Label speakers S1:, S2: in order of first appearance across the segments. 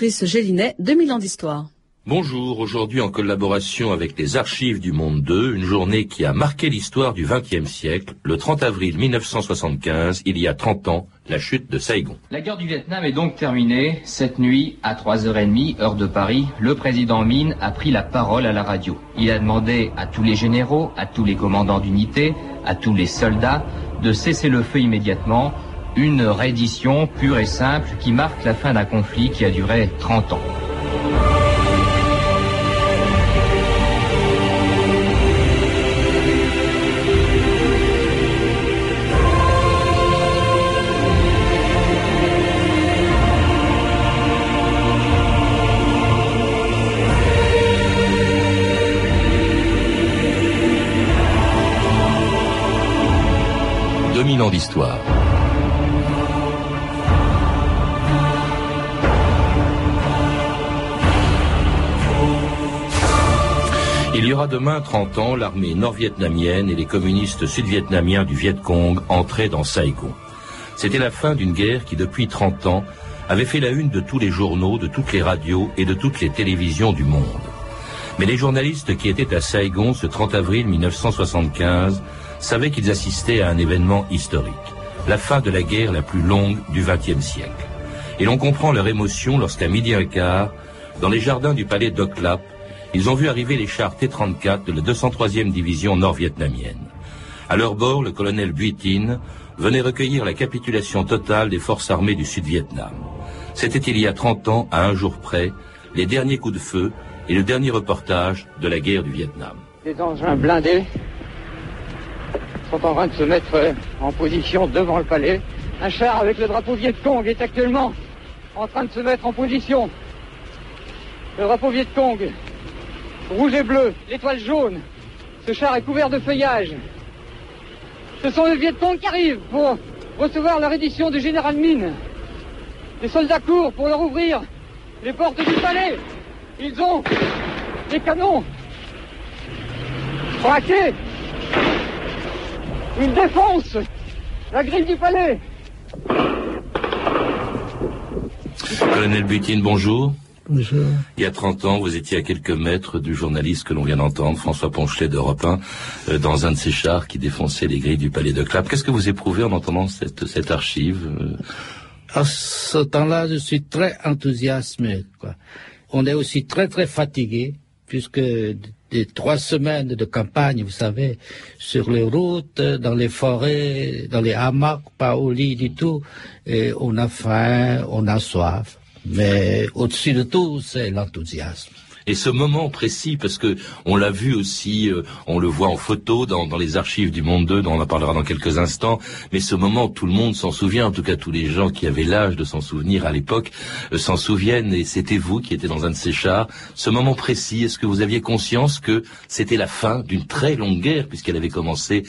S1: Patrice Gélinet, 2000 ans d'histoire.
S2: Bonjour, aujourd'hui en collaboration avec les archives du Monde 2, une journée qui a marqué l'histoire du XXe siècle, le 30 avril 1975, il y a 30 ans, la chute de Saigon.
S3: La guerre du Vietnam est donc terminée. Cette nuit, à 3h30, heure de Paris, le président Min a pris la parole à la radio. Il a demandé à tous les généraux, à tous les commandants d'unités, à tous les soldats de cesser le feu immédiatement, une reddition pure et simple qui marque la fin d'un conflit qui a duré 30 ans.
S2: d'histoire. Y aura demain 30 ans, l'armée nord-vietnamienne et les communistes sud-vietnamiens du Viet Cong entraient dans Saigon. C'était la fin d'une guerre qui, depuis 30 ans, avait fait la une de tous les journaux, de toutes les radios et de toutes les télévisions du monde. Mais les journalistes qui étaient à Saigon ce 30 avril 1975 savaient qu'ils assistaient à un événement historique, la fin de la guerre la plus longue du XXe siècle. Et l'on comprend leur émotion lorsqu'à midi et quart, dans les jardins du palais d'Oklap, ils ont vu arriver les chars T-34 de la 203e division nord-vietnamienne. À leur bord, le colonel Buitin venait recueillir la capitulation totale des forces armées du Sud-Vietnam. C'était il y a 30 ans, à un jour près, les derniers coups de feu et le dernier reportage de la guerre du Vietnam.
S4: Des engins blindés sont en train de se mettre en position devant le palais. Un char avec le drapeau Viet Cong est actuellement en train de se mettre en position. Le drapeau Viet Cong, rouge et bleu, l'étoile jaune. Ce char est couvert de feuillage. Ce sont les Viet qui arrivent pour recevoir la reddition du général Mine. Les soldats courent pour leur ouvrir les portes du palais. Ils ont des canons braqués il défonce la grille du palais.
S2: Colonel Butin, bonjour.
S5: Bonjour.
S2: Il y a 30 ans, vous étiez à quelques mètres du journaliste que l'on vient d'entendre, François Ponchelet d'Europe 1, euh, dans un de ces chars qui défonçait les grilles du palais de Clap. Qu'est-ce que vous éprouvez en entendant cette, cette archive euh?
S5: À ce temps-là, je suis très enthousiasmé. Quoi. On est aussi très très fatigué puisque des trois semaines de campagne, vous savez, sur les routes, dans les forêts, dans les hamacs, pas au lit du tout, et on a faim, on a soif. Mais au-dessus de tout, c'est l'enthousiasme.
S2: Et ce moment précis, parce que on l'a vu aussi, euh, on le voit en photo dans, dans, les archives du Monde 2, dont on en parlera dans quelques instants, mais ce moment, tout le monde s'en souvient, en tout cas tous les gens qui avaient l'âge de s'en souvenir à l'époque euh, s'en souviennent, et c'était vous qui étiez dans un de ces chars. Ce moment précis, est-ce que vous aviez conscience que c'était la fin d'une très longue guerre, puisqu'elle avait commencé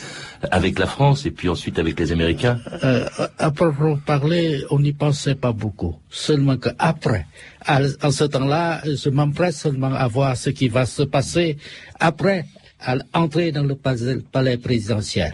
S2: avec la France et puis ensuite avec les Américains?
S5: Euh, À proprement parler, on n'y pensait pas beaucoup, seulement qu'après, en ce temps-là, je m'empresse seulement à voir ce qui va se passer après à entrer dans le palais présidentiel.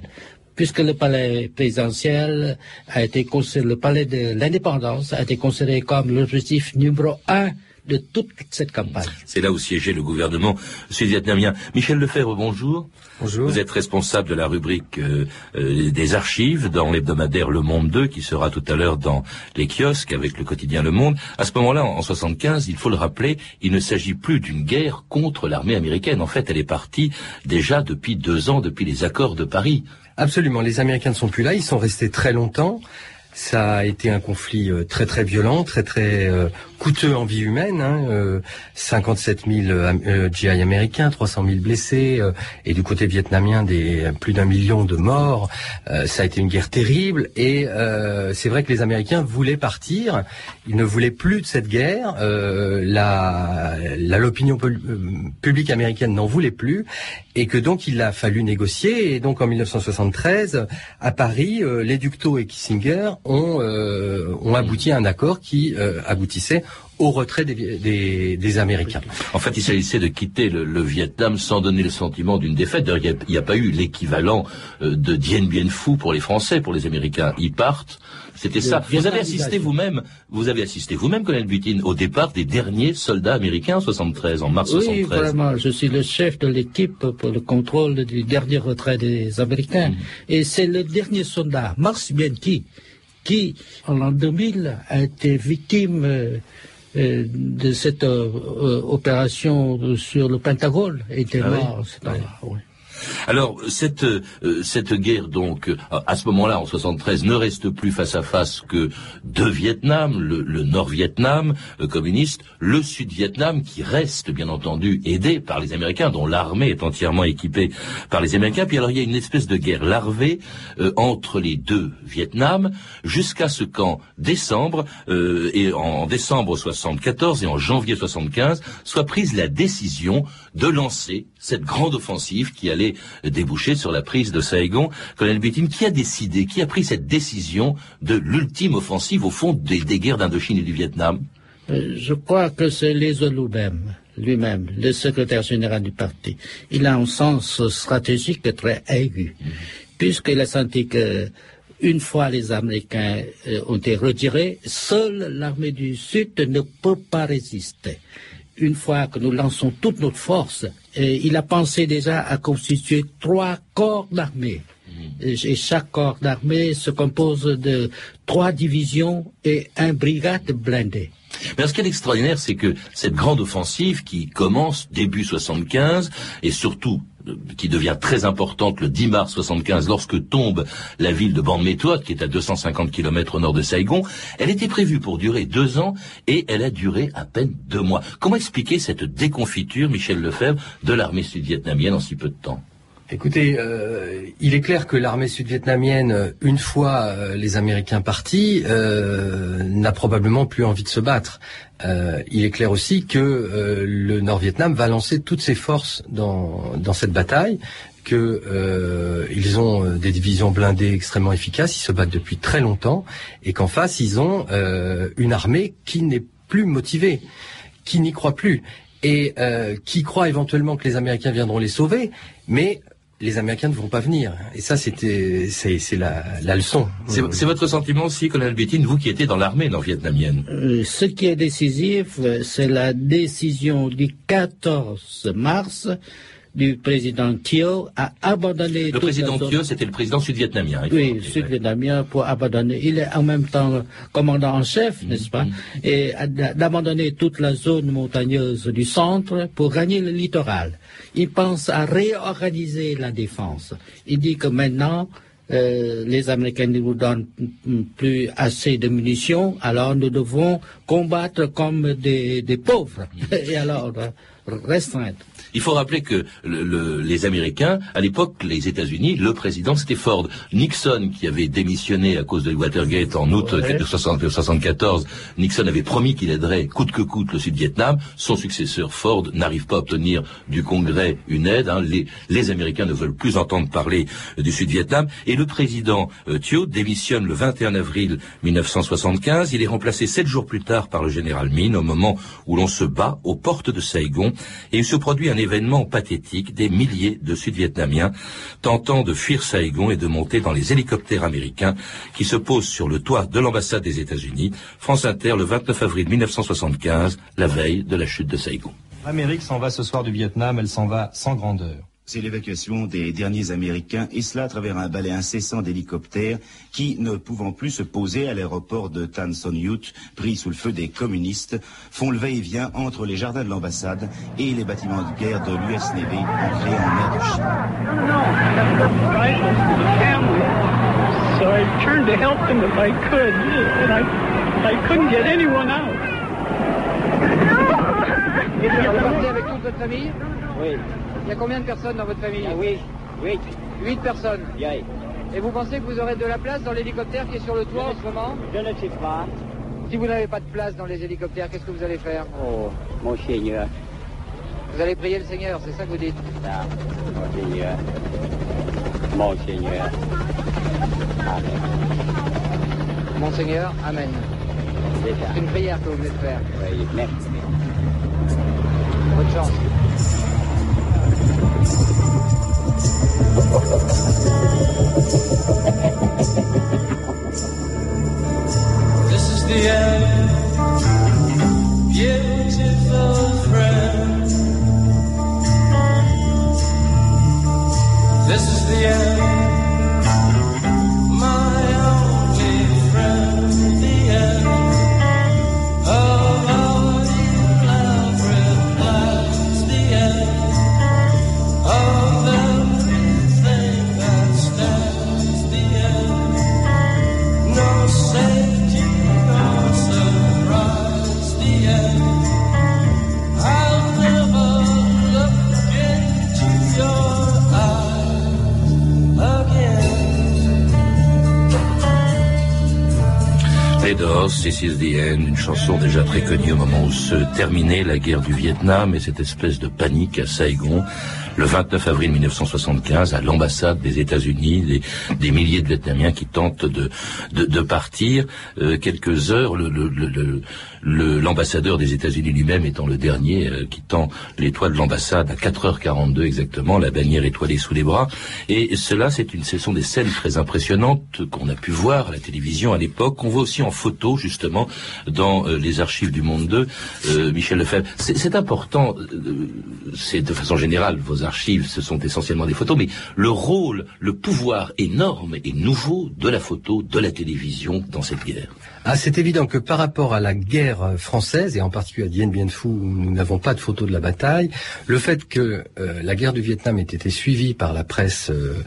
S5: Puisque le palais présidentiel a été considéré, le palais de l'indépendance a été considéré comme l'objectif numéro un de toute cette campagne.
S2: C'est là où siégeait le gouvernement sud-vietnamien. Michel Lefebvre, bonjour.
S6: Bonjour.
S2: Vous êtes responsable de la rubrique euh, euh, des archives dans l'hebdomadaire Le Monde 2, qui sera tout à l'heure dans les kiosques avec le quotidien Le Monde. À ce moment-là, en, 75, il faut le rappeler, il ne s'agit plus d'une guerre contre l'armée américaine. En fait, elle est partie déjà depuis deux ans, depuis les accords de Paris.
S6: Absolument. Les Américains ne sont plus là. Ils sont restés très longtemps. Ça a été un conflit euh, très très violent, très très euh, coûteux en vie humaine. Hein, 57 000 GI américains, 300 000 blessés, euh, et du côté vietnamien des plus d'un million de morts. ça a été une guerre terrible, et c'est vrai que les Américains voulaient partir. Ils ne voulaient plus de cette guerre. la l'opinion publique américaine n'en voulait plus, et que donc il a fallu négocier. Et donc en 1973, à Paris, les Ductos et Kissinger ont, euh, ont abouti à un accord qui euh, aboutissait au retrait des, Américains.
S2: En fait, il s'agissait de quitter le, Vietnam sans donner le sentiment d'une défaite. D'ailleurs, il n'y a, pas eu l'équivalent euh, de Dien Bien Phu pour les Français, pour les Américains. Ils partent. C'était ça. Vous avez assisté vous-même, vous avez assisté vous-même, Colonel Butin, au départ des derniers soldats américains en 73, en mars 73.
S5: Oui, vraiment. Je suis le chef de l'équipe pour le contrôle du dernier retrait des Américains. Mm. Et c'est le dernier soldat, Mars Bianchi, qui, en l'an 2000, a été victime euh, euh, de cette euh, opération sur le Pentagone. Était ah mort
S2: oui. Alors cette euh, cette guerre donc à ce moment-là en 73 ne reste plus face à face que deux Vietnam, le, Nord-Vietnam euh, communiste, le Sud-Vietnam qui reste bien entendu aidé par les Américains, dont l'armée est entièrement équipée par les Américains. Puis alors il y a une espèce de guerre larvée euh, entre les deux Vietnam jusqu'à ce qu'en décembre et en décembre 74 et en janvier 75 soit prise la décision de lancer cette grande offensive qui allait déboucher sur la prise de Saigon. Colonel Bittin, qui a décidé, qui a pris cette décision de l'ultime offensive au fond des, guerres d'Indochine et du Vietnam?
S5: Euh, Je crois que c'est les même lui-même, le secrétaire général du parti. Il a un sens stratégique très aigu, mm-hmm. puisqu'il a senti que une fois les Américains euh, ont été retirés, seule l'armée du Sud ne peut pas résister une fois que nous lançons toute notre force, il a pensé déjà à constituer trois corps d'armée. Mhm. Et chaque corps d'armée se compose de trois divisions et un brigade blindée.
S2: Mais ce qui est extraordinaire, c'est que cette grande offensive qui commence début 75 et surtout qui devient très importante le 10 mars 75 lorsque tombe la ville de Ban Méthode, qui est à 250 km au nord de Saigon. Elle était prévue pour durer deux ans et elle a duré à peine deux mois. Comment expliquer cette déconfiture, Michel Lefebvre, de l'armée sud-vietnamienne en si peu de temps?
S6: Écoutez, euh, il est clair que l'armée sud-vietnamienne, une fois euh, les Américains partis, euh, n'a probablement plus envie de se battre. il est clair aussi que le Nord-Vietnam va lancer toutes ses forces dans, dans cette bataille, qu'ils ont des divisions blindées extrêmement efficaces, ils se battent depuis très longtemps, et qu'en face, ils ont une armée qui n'est plus motivée, qui n'y croit plus et qui croit éventuellement que les Américains viendront les sauver, mais les Américains ne vont pas venir. Et ça, c'était, c'est, la, la, leçon.
S2: C'est, votre sentiment aussi, Colonel Bettine, vous qui étiez dans l'armée nord-vietnamienne
S5: euh, Ce qui est décisif, c'est la décision du 14 mars du président Thieu à abandonner...
S2: Le président Thieu, c'était le président sud-vietnamien.
S5: Oui, sud-vietnamien pour abandonner. Il est en même temps commandant en chef, mm-hmm. n'est-ce pas? Et d'abandonner toute la zone montagneuse du centre pour gagner le littoral. Il pense à réorganiser la défense. Il dit que maintenant, euh, les Américains ne nous donnent plus assez de munitions, alors nous devons combattre comme des, des pauvres. Mm-hmm. Et alors, restreindre.
S2: Il faut rappeler que les Américains, à l'époque, les États-Unis, le président c'était Ford. Nixon, qui avait démissionné à cause de Watergate en août 1974, Nixon avait promis qu'il aiderait coûte que coûte le Sud-Vietnam. Son successeur Ford n'arrive pas à obtenir du Congrès une aide. Hein. Les, Américains ne veulent plus entendre parler du Sud-Vietnam. Et le président euh, Thieu démissionne le 21 avril 1975. Il est remplacé sept jours plus tard par le général Min au moment où l'on se bat aux portes de Saigon. Et il se produit un un événement pathétique, des milliers de Sud-Vietnamiens tentant de fuir Saigon et de monter dans les hélicoptères américains qui se posent sur le toit de l'ambassade des États-Unis. France Inter, le 29 avril 1975, la veille de la chute de Saigon.
S7: L'Amérique s'en va ce soir du Vietnam, elle s'en va sans grandeur.
S8: C'est l'évacuation des derniers Américains, et cela à travers un balai incessant d'hélicoptères qui, ne pouvant plus se poser à l'aéroport de Tan Son Yut, pris sous le feu des communistes, font le va-et-vient entre les jardins de l'ambassade et les bâtiments de guerre de l'US Navy ancrés en mer de Chine. So I turned to help them if I could, and I, I couldn't get anyone out.
S4: Et vous avec toute votre famille?
S9: Oui.
S4: Il y a combien de personnes dans votre famille
S9: ah Oui, huit.
S4: Huit personnes
S9: Oui.
S4: Et vous pensez que vous aurez de la place dans l'hélicoptère qui est sur le toit en ce moment?
S9: Je ne sais pas.
S4: Si vous n'avez pas de place dans les hélicoptères, qu'est-ce que vous allez faire?
S9: Oh, mon Seigneur.
S4: Vous allez prier le Seigneur, c'est ça que vous dites?
S9: Ah, mon Seigneur. Mon Seigneur.
S4: Amen. Mon Seigneur, Amen. C'est une prière que vous venez de faire.
S9: Oui, merci.
S4: Bonne chance.
S10: This is the end,
S2: Une chanson déjà très connue au moment où se terminait la guerre du Vietnam et cette espèce de panique à Saigon. Le 29 avril 1975, à l'ambassade des États-Unis, des, milliers de Vietnamiens qui tentent de, partir. Euh, quelques heures, l'ambassadeur des États-Unis lui-même étant le dernier euh, quittant les toits de l'ambassade à 4h42 exactement, la bannière étoilée sous les bras. Et cela, c'est une, ce sont des scènes très impressionnantes qu'on a pu voir à la télévision à l'époque, qu'on voit aussi en photo justement dans euh, les archives du Monde 2. Euh, Michel Lefebvre, c'est important, c'est de façon générale, vos archives, ce sont essentiellement des photos, mais le rôle, le pouvoir énorme et nouveau de la photo, de la télévision dans cette guerre.
S6: Ah, c'est évident que par rapport à la guerre euh, française, et en particulier à Dien Bien Phu, où nous n'avons pas de photos de la bataille, le fait que euh, la guerre du Vietnam ait été suivie par la presse euh,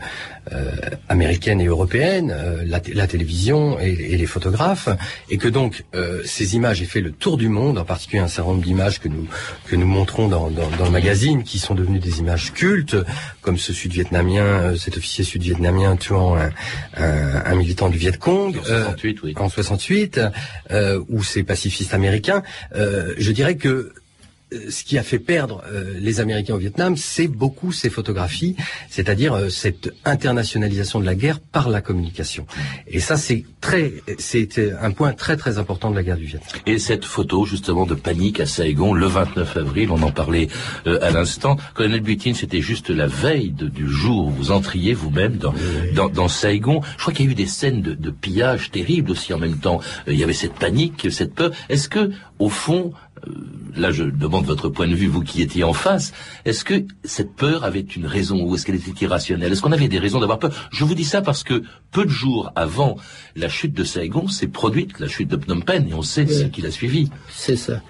S6: euh, américaine et européenne, euh, la, la télévision et, et les photographes, et que donc euh, ces images aient fait le tour du monde, en particulier un certain nombre d'images que nous que nous montrons dans, dans, dans le magazine, qui sont devenues des images cultes, comme ce Sud-Vietnamien, euh, cet officier sud-vietnamien tuant un, un, un militant du Viet Cong.
S2: En
S6: euh,
S2: 68, oui.
S6: en 68, euh, ou ces pacifistes américains, euh, je dirais que ce qui a fait perdre euh, les Américains au Vietnam, c'est beaucoup ces photographies, c'est-à-dire euh, cette internationalisation de la guerre par la communication. Et ça, c'est très, c'est euh, un point très très important de la guerre du Vietnam.
S2: Et cette photo justement de panique à Saigon le 29 avril, on en parlait euh, à l'instant. Colonel Butin, c'était juste la veille de- du jour où vous entriez vous-même dans, dans, dans Saigon. Je crois qu'il y a eu des scènes de, de pillage terribles aussi en même temps. Euh, il y avait cette panique, cette peur. Est-ce que, au fond, euh, là je demande votre point de vue, vous qui étiez en face, est-ce que cette peur avait une raison ou est-ce qu'elle était irrationnelle? Est-ce qu'on avait des raisons d'avoir peur? Je vous dis ça parce que peu de jours avant la chute de Saigon s'est produite la chute de Phnom Penh et on sait ce qui l'a suivi.
S5: C'est ça.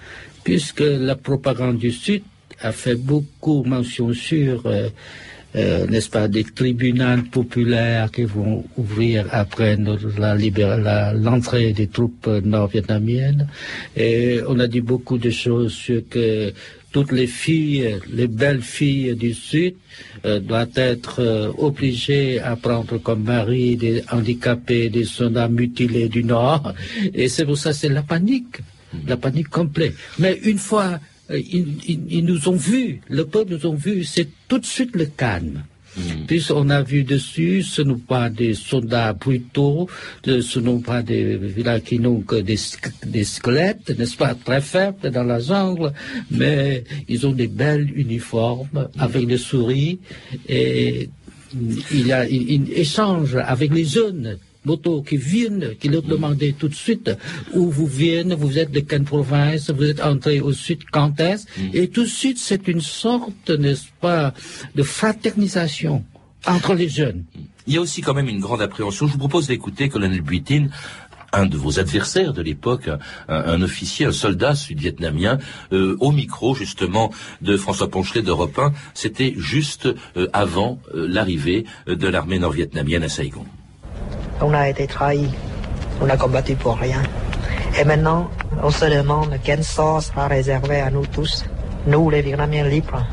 S5: Puisque la propagande du Sud a fait beaucoup mention sur, euh, euh, n'est-ce pas, des tribunaux populaires qui vont ouvrir après l'entrée des troupes nord-vietnamiennes. Et on a dit beaucoup de choses sur que toutes les filles, les belles filles du Sud, euh, doivent être euh, obligées à prendre comme mari des handicapés, des soldats mutilés du Nord. Et c'est pour ça c'est la panique, la panique complète. Mais une fois ils, ils- ils nous ont vus, le peuple nous ont vus, c'est tout de suite le calme. Puisqu'on a vu dessus, ce ne sont pas des soldats brutaux, de- ce ne sont pas des villages qui n'ont que des, des squelettes, n'est-ce pas, très faibles dans la jungle, mais ils ont des belles uniformes avec des souris et il y a échange avec les jeunes motos qui viennent, qui leur demandaient tout de suite où vous venez, vous êtes de quelle province, vous êtes entré au sud, quand est-ce Et tout de suite, c'est une sorte, n'est-ce pas, de fraternisation entre les jeunes.
S2: Il y a aussi quand même une grande appréhension. Je vous propose d'écouter Colonel Buitin, un de vos adversaires de l'époque, un, un officier, un soldat sud-vietnamien, euh, au micro justement de François Ponchelet d'Europe 1. C'était juste euh, avant euh, l'arrivée de l'armée nord-vietnamienne à Saigon.
S11: On a été trahi. On a combattu pour rien. Et maintenant, on se demande quel sort sera réservé à nous tous, nous les Vietnamiens libres,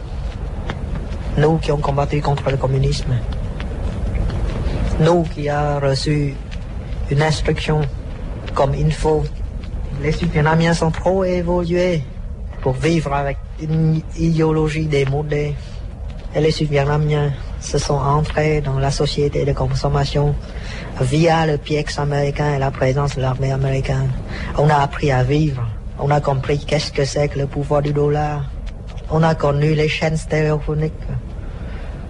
S11: nous qui avons combattu contre le communisme, nous qui avons reçu une instruction comme il faut. Les Vietnamiens sont trop évolués pour vivre avec une idéologie démodée. Et les Sud-Vietnamiens se sont entrés dans la société de consommation via le PX américain et la présence de l'armée américaine. On a appris à vivre. On a compris qu'est-ce que c'est que le pouvoir du dollar. On a connu les chaînes stéréophoniques,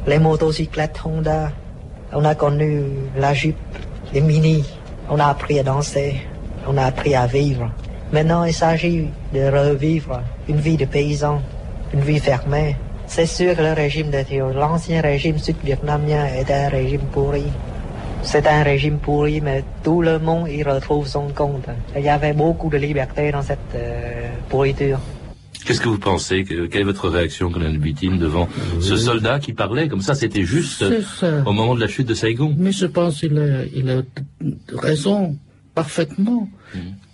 S11: les motocyclettes Honda. On a connu la Jeep, les Mini. On a appris à danser. On a appris à vivre. Maintenant, il s'agit de revivre une vie de paysan, une vie fermée. C'est sûr que le régime de Thieu, l'ancien régime sud-vietnamien était un régime pourri. C'est un régime pourri, mais tout le monde y retrouve son compte. Il y avait beaucoup de liberté dans cette euh, pourriture.
S2: Qu'est-ce que vous pensez que- Quelle est votre réaction, colonel Butin, devant ce soldat qui parlait comme ça? C'était juste
S5: ça.
S2: au moment de la chute de Saigon.
S5: Mais je pense qu'il a, il a raison parfaitement.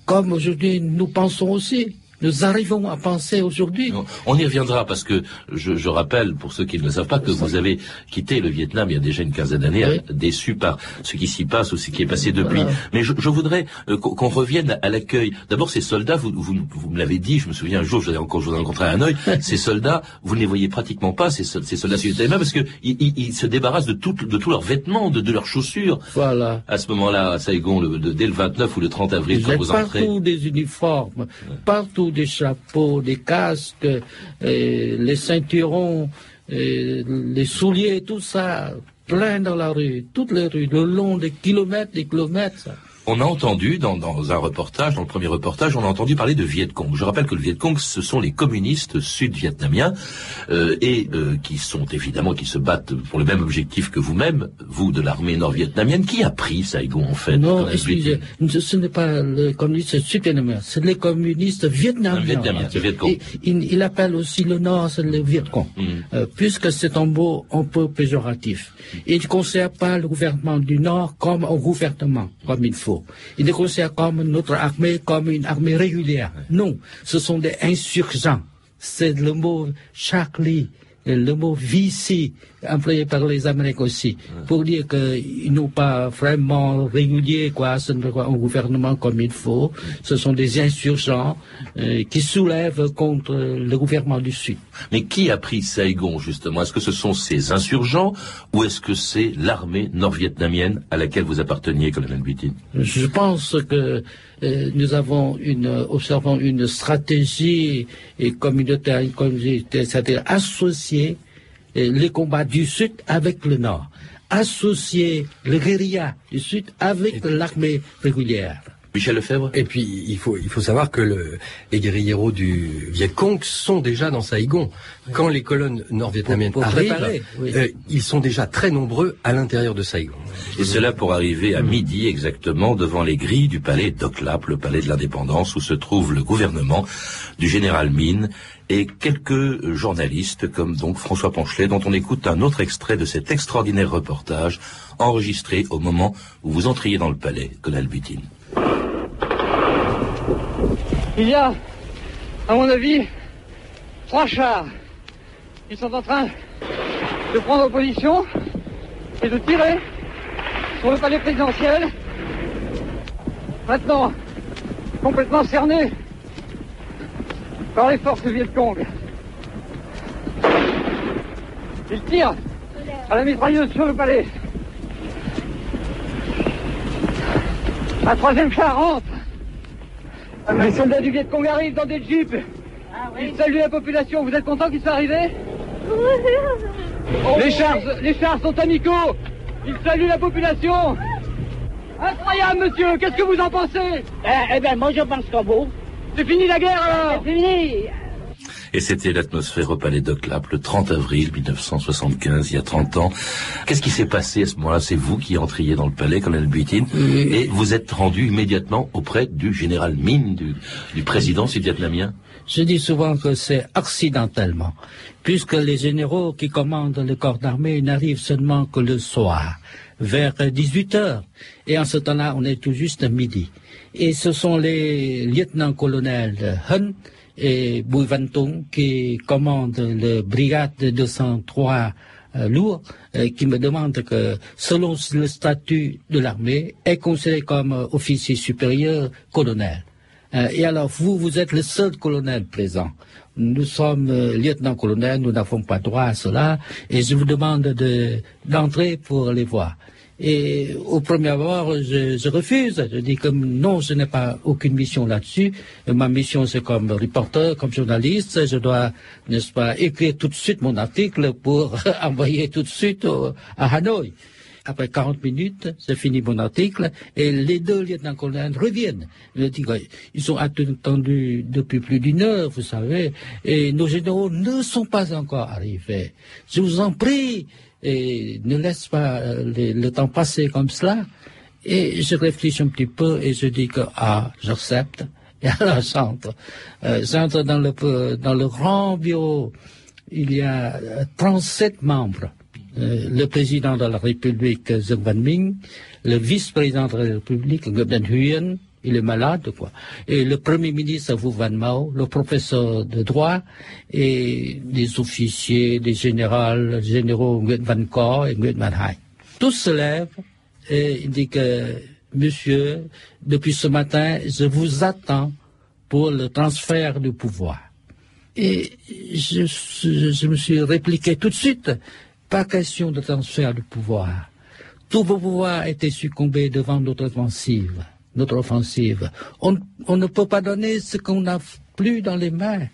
S5: Comme aujourd'hui, nous pensons aussi. Nous arrivons à penser aujourd'hui.
S2: On y reviendra parce que je, je rappelle, pour ceux qui ne le savent pas, que vous avez quitté le Vietnam il y a déjà une quinzaine d'années,
S5: Oui.
S2: déçu par ce qui s'y passe ou ce qui est passé depuis.
S5: Voilà.
S2: Mais je, je voudrais euh, qu'on revienne à l'accueil. D'abord, ces soldats, vous, vous, vous me l'avez dit, je me souviens un jour, je vous ai rencontré, je vous ai rencontré à Hanoï, ces soldats, vous ne les voyez pratiquement pas, ces, sol- ces soldats sud-vietnamiens, parce que ils, ils- se débarrassent de, tout, de tous leurs vêtements, de, de leurs chaussures.
S5: Voilà.
S2: À ce moment-là, à Saigon, le, le- dès le 29 ou le 30 avril, quand vous entrez.
S5: partout des uniformes, partout des chapeaux, des casques, euh, les ceinturons, euh, les souliers, tout ça, plein dans la rue, toutes les rues, le long des kilomètres, des kilomètres.
S2: On a entendu dans, dans un reportage, dans le premier reportage, on a entendu parler de Viet Cong. Je rappelle que le Viet Cong, ce sont les communistes sud-vietnamiens euh, et euh, qui sont évidemment qui se battent pour le même objectif que vous-même, vous de l'armée nord-vietnamienne. Qui a pris Saigon en fait
S5: Non, excusez, ce n'est pas le communiste sud-vietnamien, c'est les communistes vietnamiens.
S2: Vietnamien, c'est Viet Cong.
S5: Et il, il appelle aussi le Nord, c'est le Viet Cong, Euh, puisque c'est un mot un peu péjoratif. Il ne considère pas le gouvernement du Nord comme un gouvernement, comme il faut. Il ne considère comme notre armée comme une armée régulière. Non, ce sont des insurgents. C'est le mot Charlie, le mot VC, employé par les Américains aussi, pour dire qu'ils n'ont pas vraiment régulier, quoi, ce n'est pas un gouvernement comme il faut. Ce sont des insurgents euh, qui soulèvent contre le gouvernement du Sud.
S2: Mais qui a pris Saigon justement? Est-ce que ce sont ces insurgents ou est-ce que c'est l'armée nord-vietnamienne à laquelle vous apparteniez, colonel Butin?
S5: Je pense que euh, nous avons une, observons une stratégie et communautaire, une communauté, c'est-à-dire euh, les combats du Sud avec le Nord, associer les guérillas du Sud avec l'armée régulière.
S2: Michel Lefebvre
S6: Et puis, il faut, il faut savoir que le, les guérilleros du Viet Cong sont déjà dans Saigon. Quand les colonnes nord-vietnamiennes arrivent,
S5: préparer, oui.
S6: euh, ils sont déjà très nombreux à l'intérieur de Saigon.
S2: Et cela pour arriver à midi exactement devant les grilles du palais d'Oclap, le palais de l'indépendance où se trouve le gouvernement du général Mine et quelques journalistes comme donc François Ponchelet dont on écoute un autre extrait de cet extraordinaire reportage enregistré au moment où vous entriez dans le palais, colonel Butin.
S4: Il y a, à mon avis, trois chars qui sont en train de prendre position et de tirer sur le palais présidentiel. Maintenant, complètement cerné par les forces Viet Cong. Ils tirent à la mitrailleuse sur le palais. Un troisième char rentre. Les soldats du Viet Cong arrivent dans des jeeps. Ils saluent la population. Vous êtes content qu'ils soient arrivés les chars, les chars sont amicaux. Ils saluent la population. Incroyable, monsieur. Qu'est-ce que vous en pensez?
S12: Eh bien, moi, je pense comme vous.
S4: C'est fini la guerre, alors
S12: C'est fini.
S2: Et c'était l'atmosphère au palais d'Oclap le 30 avril 1975, il y a 30 ans. Qu'est-ce qui s'est passé à ce moment-là? C'est vous qui entriez dans le palais, colonel Butin, et vous êtes rendu immédiatement auprès du général Min, du, du président sud-vietnamien
S5: Je dis souvent que c'est accidentellement, puisque les généraux qui commandent le corps d'armée n'arrivent seulement que le soir, vers 18 heures. Et en ce temps-là, on est tout juste à midi. Et ce sont les lieutenants-colonels Hun et Bui qui commandent le brigade de 203 euh, lourds euh, qui me demandent que, selon le statut de l'armée, est considéré comme euh, officier supérieur colonel. Euh, et alors, vous, vous êtes le seul colonel présent. Nous sommes euh, lieutenant-colonel, nous n'avons pas droit à cela, et je vous demande de- d'entrer pour les voir. Et au premier abord, je, je refuse. Je dis que non, je n'ai pas aucune mission là-dessus. Ma mission, c'est comme reporter, comme journaliste. Je dois, n'est-ce pas, écrire tout de suite mon article pour envoyer tout de suite au- à Hanoï. Après 40 minutes, j'ai fini mon article et les deux lieutenants-colonels reviennent. Qu'ils sont attendus depuis plus d'une heure, vous savez, et nos généraux ne sont pas encore arrivés. Je vous en prie, et ne laisse pas euh, le temps passer comme cela. Et je réfléchis un petit peu et je dis que, ah, j'accepte. Et alors j'entre. Euh, j'entre dans le, euh, dans le grand bureau. Il y a euh, 37 membres. Euh, le président de la République, Zeng Van-Ming, le vice-président de la République, Den Huyen, il est malade, quoi. Et le premier ministre, Wu Van Mao, le professeur de droit, et des officiers, des généraux, généraux Nguyen Van Ko et Nguyen Van Hai. Tous se lèvent et disent que, monsieur, depuis ce matin, je vous attends pour le transfert du pouvoir. Et je me suis répliqué tout de suite, pas question de transfert de pouvoir. Tout vos pouvoirs étaient succombés devant notre offensive. Notre offensive. On, ne peut pas donner ce qu'on n'a plus dans les mains.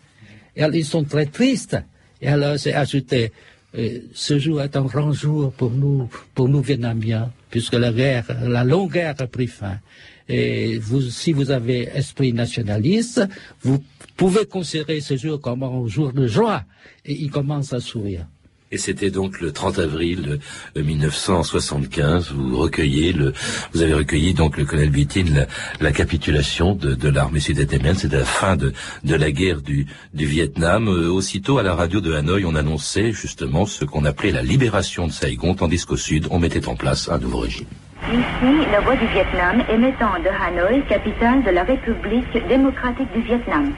S5: Et ils sont très tristes. Et alors, j'ai ajouté, euh, ce jour est un grand jour pour nous, pour nous Vietnamiens, puisque la guerre, la longue guerre a pris fin. Et si vous avez esprit nationaliste, vous pouvez considérer ce jour comme un jour de joie. Et il commence à sourire.
S2: Et c'était donc le 30 avril euh, 1975. Vous recueillez le, vous avez recueilli donc le colonel Bitin la, la capitulation de, de l'armée sud-vietnamienne. C'était la fin de, de la guerre du, du Vietnam. Euh, aussitôt à la radio de Hanoï, on annonçait justement ce qu'on appelait la libération de Saigon, tandis qu'au sud, on mettait en place un nouveau régime.
S13: Ici, la voix du Vietnam émettant de Hanoï, capitale de la République démocratique du Vietnam.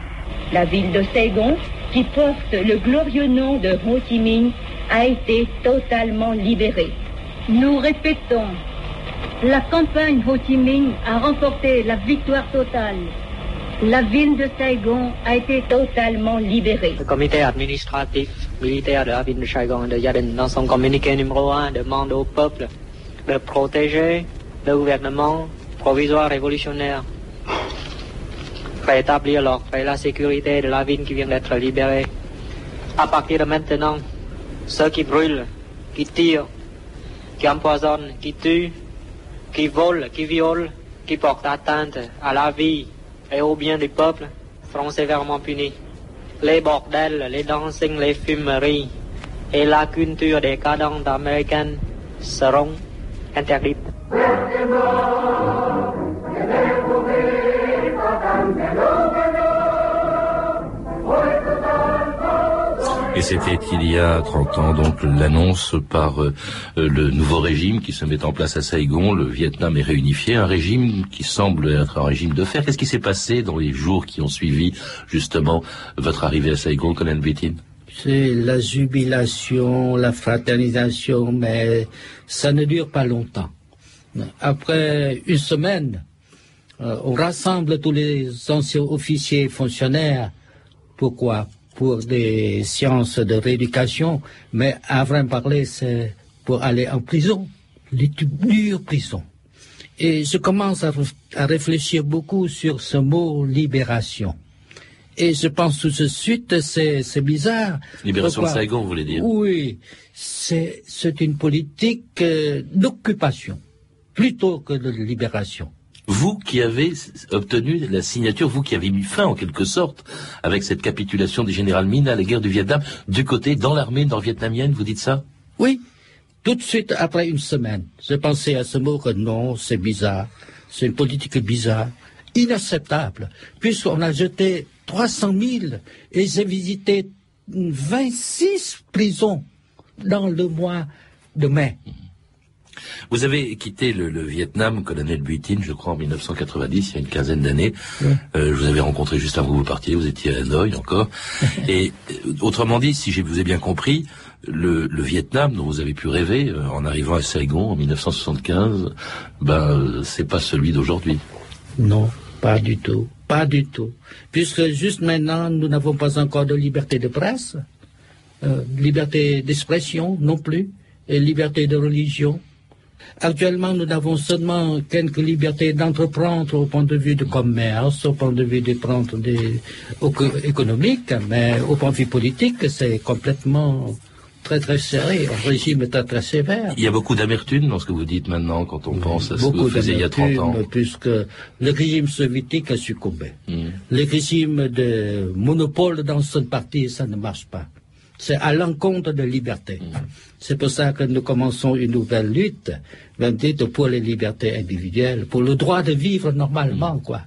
S14: La ville de Saigon, qui porte le glorieux nom de Ho Chi Minh, a été totalement libérée. Nous répétons, la campagne Ho Chi Minh a remporté la victoire totale. La ville de Saigon a été totalement libérée.
S11: Le comité administratif militaire de la ville de Saigon de Đình, dans son communiqué numéro 1, demande au peuple de protéger le gouvernement provisoire révolutionnaire, rétablir l'ordre et la sécurité de la ville qui vient d'être libérée. À partir de maintenant, ceux qui brûlent, qui tirent, qui empoisonnent, qui tuent, qui volent, qui violent, qui portent atteinte à la vie et au bien du peuple seront sévèrement punis. Les bordels, les dancing, les fumeries et la culture décadente américaine seront interdites.
S2: C'était il y a 30 ans, donc l'annonce par euh, le nouveau régime qui se met en place à Saigon. Le Vietnam est réunifié, un régime qui semble être un régime de fer. Qu'est-ce qui s'est passé dans les jours qui ont suivi justement votre arrivée à Saigon, Colonel Bétine
S5: C'est la jubilation, la fraternisation, mais ça ne dure pas longtemps. Après une semaine, euh, on rassemble tous les anciens officiers et fonctionnaires. Pourquoi? Pour des séances de rééducation, mais à vrai parler, c'est pour aller en prison, les dures prisons. Et je commence à, réfléchir beaucoup sur ce mot libération. Et je pense tout de suite, c'est c'est bizarre.
S2: Libération de Saigon, vous voulez dire?
S5: Oui, c'est c'est une politique euh, d'occupation plutôt que de libération.
S2: Vous qui avez obtenu la signature, vous qui avez mis fin en quelque sorte avec cette capitulation du général Min à la guerre du Vietnam, du côté dans l'armée nord-vietnamienne, vous dites ça?
S5: Oui, tout de suite après une semaine, j'ai pensé à ce mot que non, c'est bizarre, c'est une politique bizarre, inacceptable, puisqu'on a jeté 300 000 et j'ai visité 26 prisons dans le mois de mai.
S2: Vous avez quitté le, le Vietnam, colonel Butin, je crois, en 1990, il y a une quinzaine d'années.
S5: Oui.
S2: Euh, je vous avais rencontré juste avant que vous partiez, vous étiez à Hanoï encore. Et euh, autrement dit, si je vous ai bien compris, le, le Vietnam dont vous avez pu rêver euh, en arrivant à Saigon en 1975, ben, euh, c'est pas celui d'aujourd'hui.
S5: Non, pas du tout. Pas du tout. Puisque juste maintenant, nous n'avons pas encore de liberté de presse, euh, liberté d'expression non plus, et liberté de religion. Actuellement, nous n'avons seulement quelques libertés d'entreprendre au point de vue du commerce, au point de vue des prendre des, au- économique, mais au point de vue politique, c'est complètement très très serré. Le régime est très très sévère.
S2: Il y a beaucoup d'amertume dans ce que vous dites maintenant quand on pense à ce que vous
S5: Beaucoup
S2: faisiez il y a 30 ans.
S5: puisque le régime soviétique a succombé.
S2: Hmm.
S5: Le régime de monopole dans cette partie, ça ne marche pas. C'est à l'encontre de liberté. C'est pour ça que nous commençons une nouvelle lutte, même dite pour les libertés individuelles, pour le droit de vivre normalement, quoi.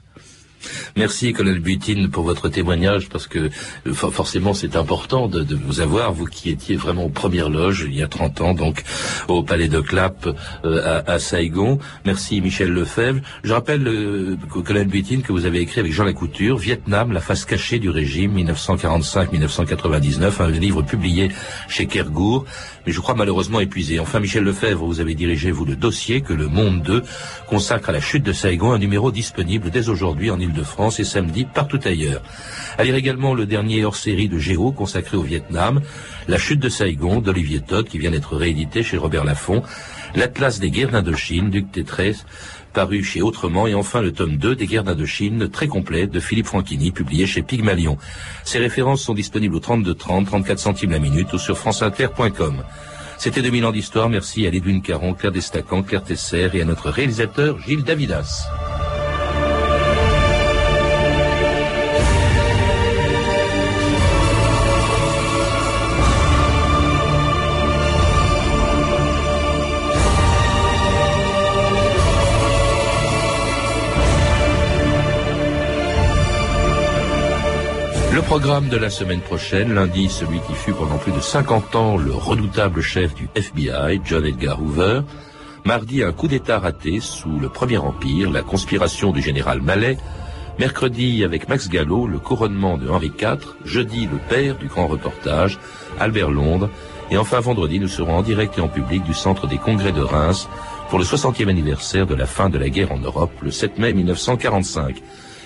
S2: Merci, colonel Butine, pour votre témoignage, parce que for- forcément c'est important de, vous avoir, vous qui étiez vraiment aux premières loges il y a 30 ans, donc au Palais de Clap euh, à, à Saigon. Merci, Michel Lefebvre. Je rappelle, euh, co- colonel Butine, que vous avez écrit avec Jean Lacouture, Vietnam, la face cachée du régime, 1945-1999, un livre publié chez Kergour, mais je crois malheureusement épuisé. Enfin, Michel Lefebvre, vous avez dirigé, vous, le dossier que Le Monde 2 consacre à la chute de Saigon, un numéro disponible dès aujourd'hui en Ile-de-France et samedi partout ailleurs. À lire également le dernier hors-série de Géo consacré au Vietnam, La chute de Saigon d'Olivier Todd qui vient d'être réédité chez Robert Laffont, L'Atlas des guerres d'Indochine d'Hugues Tétrès, paru chez Autrement, et enfin le tome 2 des guerres d'Indochine, très complet, de Philippe Franchini, publié chez Pygmalion. Ces références sont disponibles au 32 30, 34 centimes la minute ou sur franceinter.com. C'était 2000 ans d'histoire, merci à Lédouine Caron, Claire Destacan, Claire Tesser et à notre réalisateur Gilles Davidas. Programme de la semaine prochaine, lundi, celui qui fut pendant plus de 50 ans le redoutable chef du FBI, John Edgar Hoover. Mardi, un coup d'État raté sous le Premier Empire, la conspiration du général Mallet. Mercredi, avec Max Gallo, le couronnement de Henri IV. Jeudi, le père du grand reportage, Albert Londres. Et enfin, vendredi, nous serons en direct et en public du Centre des Congrès de Reims pour le 60e anniversaire de la fin de la guerre en Europe, le 7 mai 1945.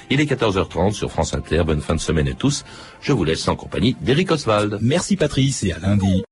S2: Il est 14h30 sur France Inter. Bonne fin de semaine à tous. Je vous laisse en compagnie d'Éric Oswald.
S15: Merci Patrice et à lundi.